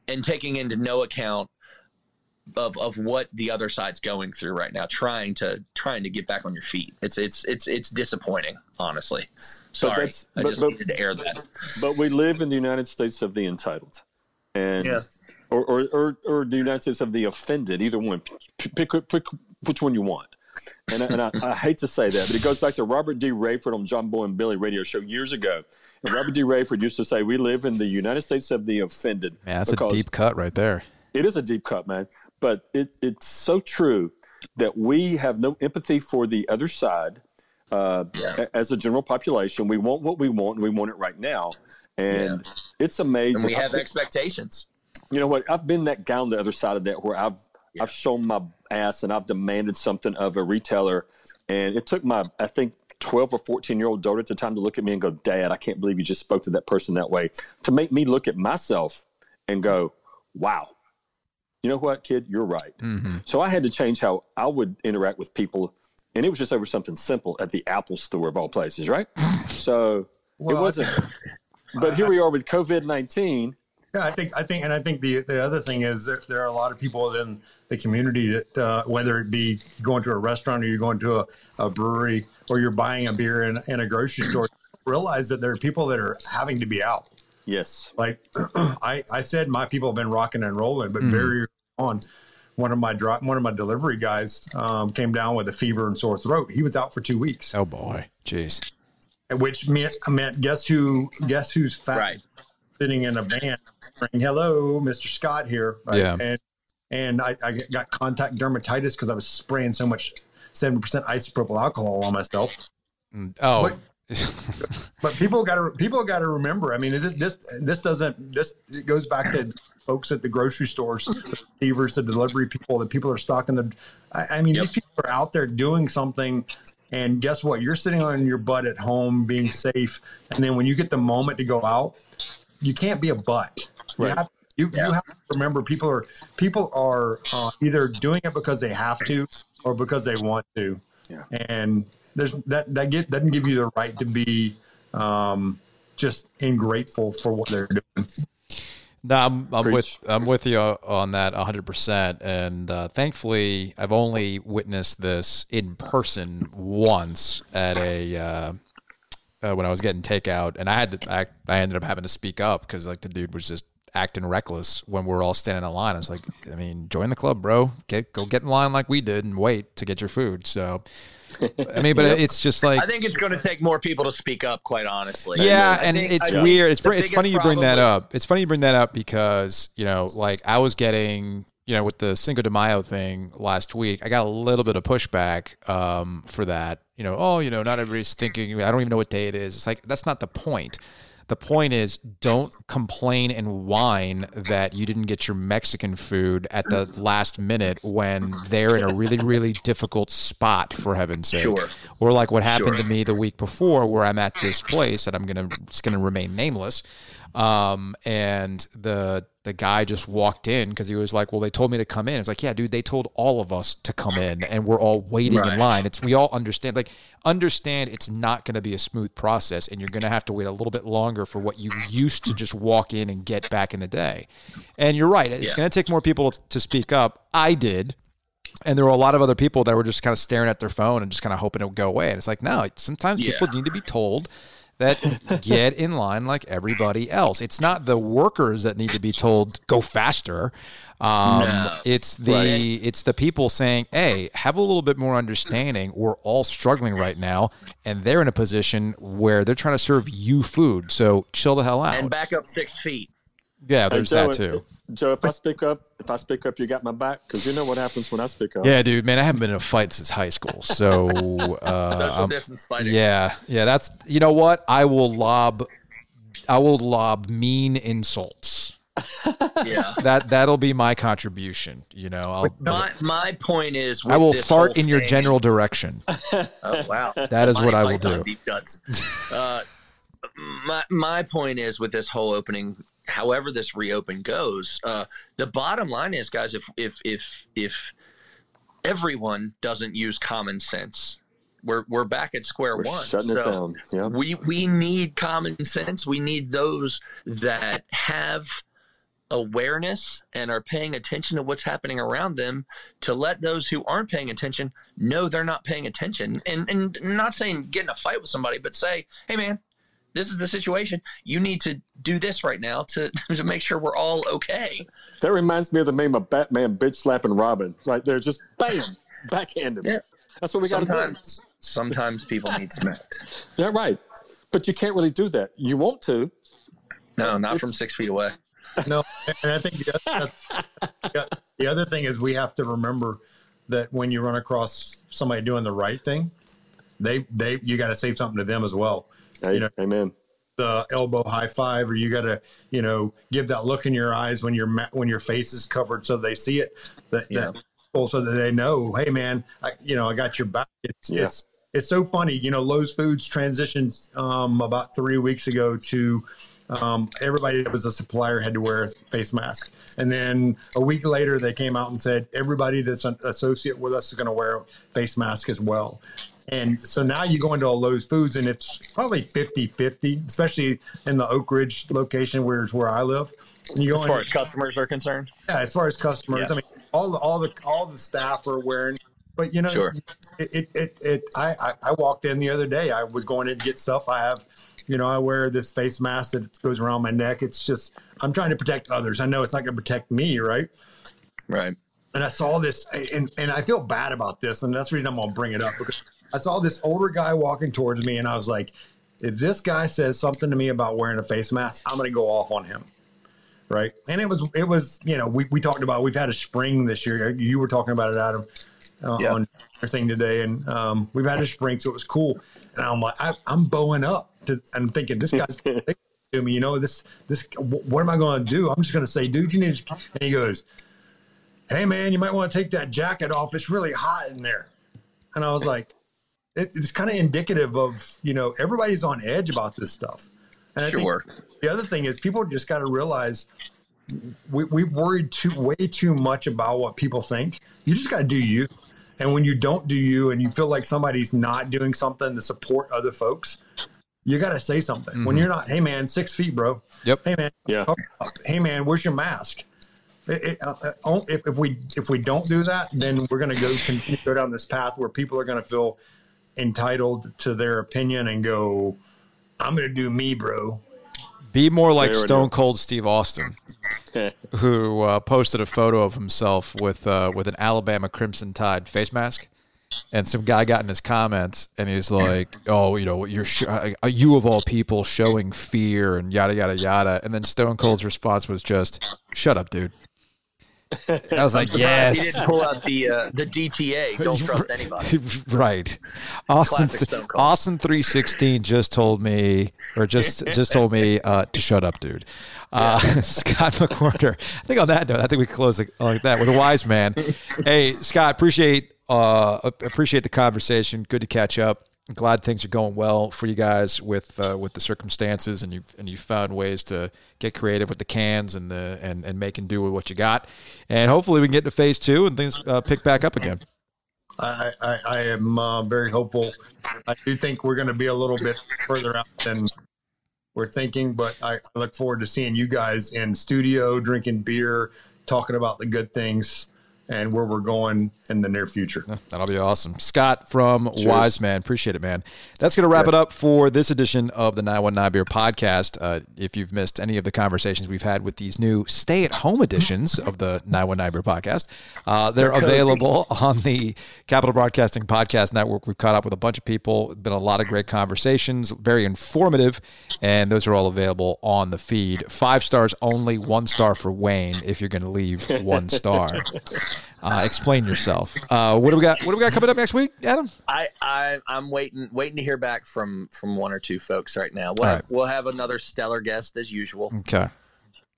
and taking into no account of, of what the other side's going through right now trying to trying to get back on your feet. It's it's it's it's disappointing honestly. Sorry that's- i but- just but- needed to air that. but we live in the United States of the entitled, and Yeah. Or, or or or the United States of the offended. Either one, P- pick pick which one you want. And, I, and I, I hate to say that, but it goes back to Robert D. Raiford on John Boy and Billy radio show years ago. And Robert D. Raiford used to say, "We live in the United States of the offended." Yeah, that's a deep cut right there. It is a deep cut, man. But it, it's so true that we have no empathy for the other side uh, a- as a general population. We want what we want, and we want it right now. And it's amazing. and we have I- expectations you know what? I've been that guy on the other side of that where I've I've shown my ass and I've demanded something of a retailer, and it took my I think twelve or fourteen year old daughter at the time to look at me and go, "Dad, I can't believe you just spoke to that person that way," to make me look at myself and go, "Wow." You know what, kid? You're right. Mm-hmm. So I had to change how I would interact with people, and it was just over something simple at the Apple store of all places, right? So Well, it wasn't. But here we are with COVID nineteen. Yeah, I think I think, and I think the the other thing is there, there are a lot of people in the community that uh, whether it be going to a restaurant or you're going to a, a brewery or you're buying a beer in, in a grocery store, realize that there are people that are having to be out. Yes. Like I, I said, my people have been rocking and rolling, but Mhm. very on, one of my drop, one of my delivery guys um, came down with a fever and sore throat. He was out for two weeks. Oh boy, jeez. Which meant, meant guess who? Guess who's fat? Right. Sitting in a van, saying, "Hello, Mr. Scott here." right? Yeah. And and I, I got contact dermatitis because I was spraying so much seventy percent isopropyl alcohol on myself. Mm, Oh, But- But people got to people got to remember. I mean, it, this this doesn't this it goes back to folks at the grocery stores, the receivers, the delivery people, the people are stocking the. I, I mean, these people are out there doing something, and guess what? You're sitting on your butt at home, being safe, and then when you get the moment to go out, you can't be a butt. You have you, you have to remember people are people are uh, either doing it because they have to or because they want to, Yeah. and there's that that get, doesn't give you the right to be um, just ingrateful for what they're doing. No, I'm, I'm with I'm with you on that 100. percent And uh, thankfully, I've only witnessed this in person once at a uh, uh, when I was getting takeout, and I had to. I, I ended up having to speak up because like the dude was just acting reckless when we were all standing in line. I was like, I mean, join the club, bro. Get go get in line like we did and wait to get your food. So, I mean, but it's just like I think it's going to take more people to speak up, quite honestly. yeah, I and think- it's I weird. It's it's funny you bring that up. It's funny you bring that up because you know, like I was getting, you know, with the Cinco de Mayo thing last week, I got a little bit of pushback um, for that. You know, oh, you know, not mm-hmm. everybody's thinking. I don't even know what day it is. It's like that's not the point. The point is, don't complain and whine that you didn't get your Mexican food at the mm-hmm. last minute when they're in a really, really difficult spot. For heaven's sake, Sure. or like what happened Sure. to me the week before, where I'm at this place and I'm gonna it's gonna remain nameless. Um, and the the guy just walked in because he was like, "Well, they told me to come in." It's like, "Yeah, dude, they told all of us to come in, and we're all waiting in line." It's we all understand, like, understand it's not going to be a smooth process, and you're going to have to wait a little bit longer for what you used to just walk in and get back in the day. And you're right; it's Yeah. going to take more people to speak up. I did. And there were a lot of other people that were just kind of staring at their phone and just kind of hoping it would go away. And it's like, no, sometimes Yeah. people need to be told that get in line like everybody else. It's not the workers that need to be told go faster. Um, No. It's the it's the people saying, "Hey, have a little bit more understanding. We're all struggling right now, and they're in a position where they're trying to serve you food. So chill the hell out." and back up six feet. yeah, there's Joe, that too. Joe, if I speak up, if I speak up, you got my back because you know what happens when I speak up. Yeah, dude, man, I haven't been in a fight since high school. So uh, Social I'm- distance fighting. Yeah, yeah. That's you know what? I will lob, I will lob mean insults. yeah. That that'll be my contribution. You know, I'll, My my point is, I will this fart whole in your thing- general direction. Oh wow, That is Monty what I will do. Deep cuts. Uh, my my point is with this whole opening, however this reopen goes, uh, the bottom line is, guys, if if if if everyone doesn't use common sense, we're we're back at square We're one. shutting it down. Yeah. We we need common sense. We need those that have awareness and are paying attention to what's happening around them to let those who aren't paying attention know they're not paying attention and and not saying get in a fight with somebody but say hey man this is the situation you need to do this right now to to make sure we're all okay That reminds me of the meme of Batman bitch slapping Robin. Right there, just bam, backhand him. Yeah. That's what we got to do. sometimes sometimes people need smacked Yeah, right. But you can't really do that. You want to. no not from six feet away No, and I think the other, the other thing is we have to remember that when you run across somebody doing the right thing, they they you got to say something to them as well. Hey, You know, amen. the elbow high five, or you got to you know give that look in your eyes when your when your face is covered so they see it. That, Yeah. that so that they know, hey man, I, you know I got your back. It's Yeah. it's it's so funny. You know, Lowe's Foods transitioned um, about three weeks ago to um, everybody that was a supplier had to wear a face mask. And then a week later, they came out and said everybody that's an associate with us is going to wear a face mask as well. And so now you go into a Lowe's Foods and it's probably 50 50, especially in the Oak Ridge location, where is where I live. And you go as far as customers are concerned yeah, as far as customers, Yeah. I mean, all the all the all the staff are wearing. But you know, Sure. it, it, it, it I, I I walked in the other day. I was going in to get stuff. I have, you know, I wear this face mask that goes around my neck. It's just I'm trying to protect others. I know it's not going to protect me, right? right And I saw this, and and I feel bad about this, and that's the reason I'm going to bring it up because I saw this older guy walking towards me, and I was like, if this guy says something to me about wearing a face mask, I'm going to go off on him right? And it was it was you know we, we talked about we've had a spring this year. You were talking about it, Adam, uh, Yeah. on your thing today, and um, we've had a spring, so it was cool. And I'm like, I, I'm bowing up. To, I'm thinking this guy's gonna say to me, you know, this this what am I going to do? I'm just going to say, dude, you need. To, and he goes, Hey man, you might want to take that jacket off. It's really hot in there. And I was like, it, it's kind of indicative of you know everybody's on edge about this stuff. And I think the other thing is people just got to realize we, we've worried too way too much about what people think. You just got to do you. And when you don't do you and you feel like somebody's not doing something to support other folks, you got to say something. When you're not, hey man, six feet, bro. Yep. Hey man, Yeah. hey man, where's your mask? It, it, uh, uh, if, if we if we don't do that, then we're going to go continue to go down this path where people are going to feel entitled to their opinion and go, "I'm going to do me, bro." Be more like There Stone. Cold Steve Austin, who uh, posted a photo of himself with uh, with an Alabama Crimson Tide face mask, and some guy got in his comments and he's like, "Oh, you know, you're sh- uh, you of all people showing fear and yada yada yada," and then Stone Cold's response was just, "Shut up, dude." I was like, yes. he didn't pull out the uh, the DTA. Don't trust anybody. right. Austin Austin three sixteen just told me, or just just told me uh, to shut up, dude. Uh, Scott McWhorter. I think on that note, I think we close it like that with a wise man. hey, Scott, appreciate uh, appreciate the conversation. Good to catch up. Glad things are going well for you guys with uh, with the circumstances, and you and you found ways to get creative with the cans and the and and make and do with what you got, and hopefully we can get to phase two and things uh, pick back up again. I, I, I am uh, very hopeful. I do think we're going to be a little bit further out than we're thinking, but I look forward to seeing you guys in studio, drinking beer, talking about the good things and where we're going in the near future. That'll be awesome. Scott from Cheers. Wise Man. Appreciate it, man. That's going to wrap it up for this edition of the 919 Beer Podcast. Uh, if you've missed any of the conversations we've had with these new stay at home editions of the 919 Beer Podcast, uh, they're available on the Capital Broadcasting Podcast Network. We've caught up with a bunch of people, been a lot of great conversations, very informative, and those are all available on the feed. Five stars only, one star for Wayne if you're going to leave one star. Uh, explain yourself. Uh, what do we got? What do we got coming up next week, Adam? I, I I'm waiting waiting to hear back from from one or two folks right now. We'll, have, right. we'll have another stellar guest as usual. Okay,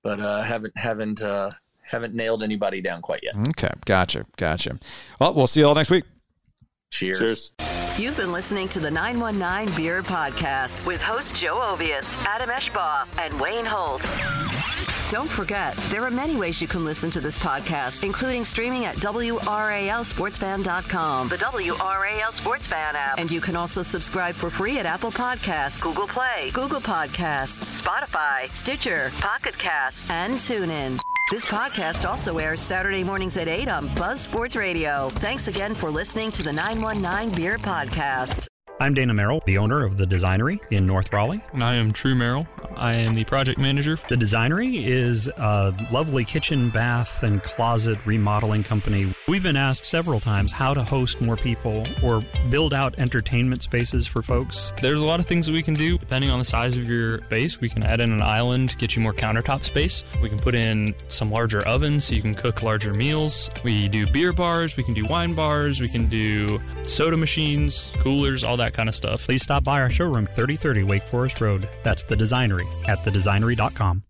but uh, haven't haven't uh, haven't nailed anybody down quite yet. Okay, gotcha, gotcha. Well, we'll see you all next week. Cheers. Cheers. You've been listening to the 919 Beer Podcast with host Joe Ovies, Adam Eshbaugh, and Wayne Holt. Don't forget, there are many ways you can listen to this podcast, including streaming at WRALSportsFan.com, the WRAL Sports Fan app, and you can also subscribe for free at Apple Podcasts, Google Play, Google Podcasts, Spotify, Stitcher, Pocket Casts, and TuneIn. This podcast also airs Saturday mornings at 8 on Buzz Sports Radio. Thanks again for listening to the 919 Beer Podcast. I'm Dana Merrill, the owner of The Designery in North Raleigh. And I am True Merrill. I am the project manager. The Designery is a lovely kitchen, bath, and closet remodeling company. We've been asked several times how to host more people or build out entertainment spaces for folks. There's a lot of things that we can do. Depending on the size of your base, we can add in an island, get you more countertop space. We can put in some larger ovens so you can cook larger meals. We do beer bars, we can do wine bars, we can do soda machines, coolers, all that that kind of stuff. Please stop by our showroom, 3030 Wake Forest Road. That's the Designery at thedesignery.com.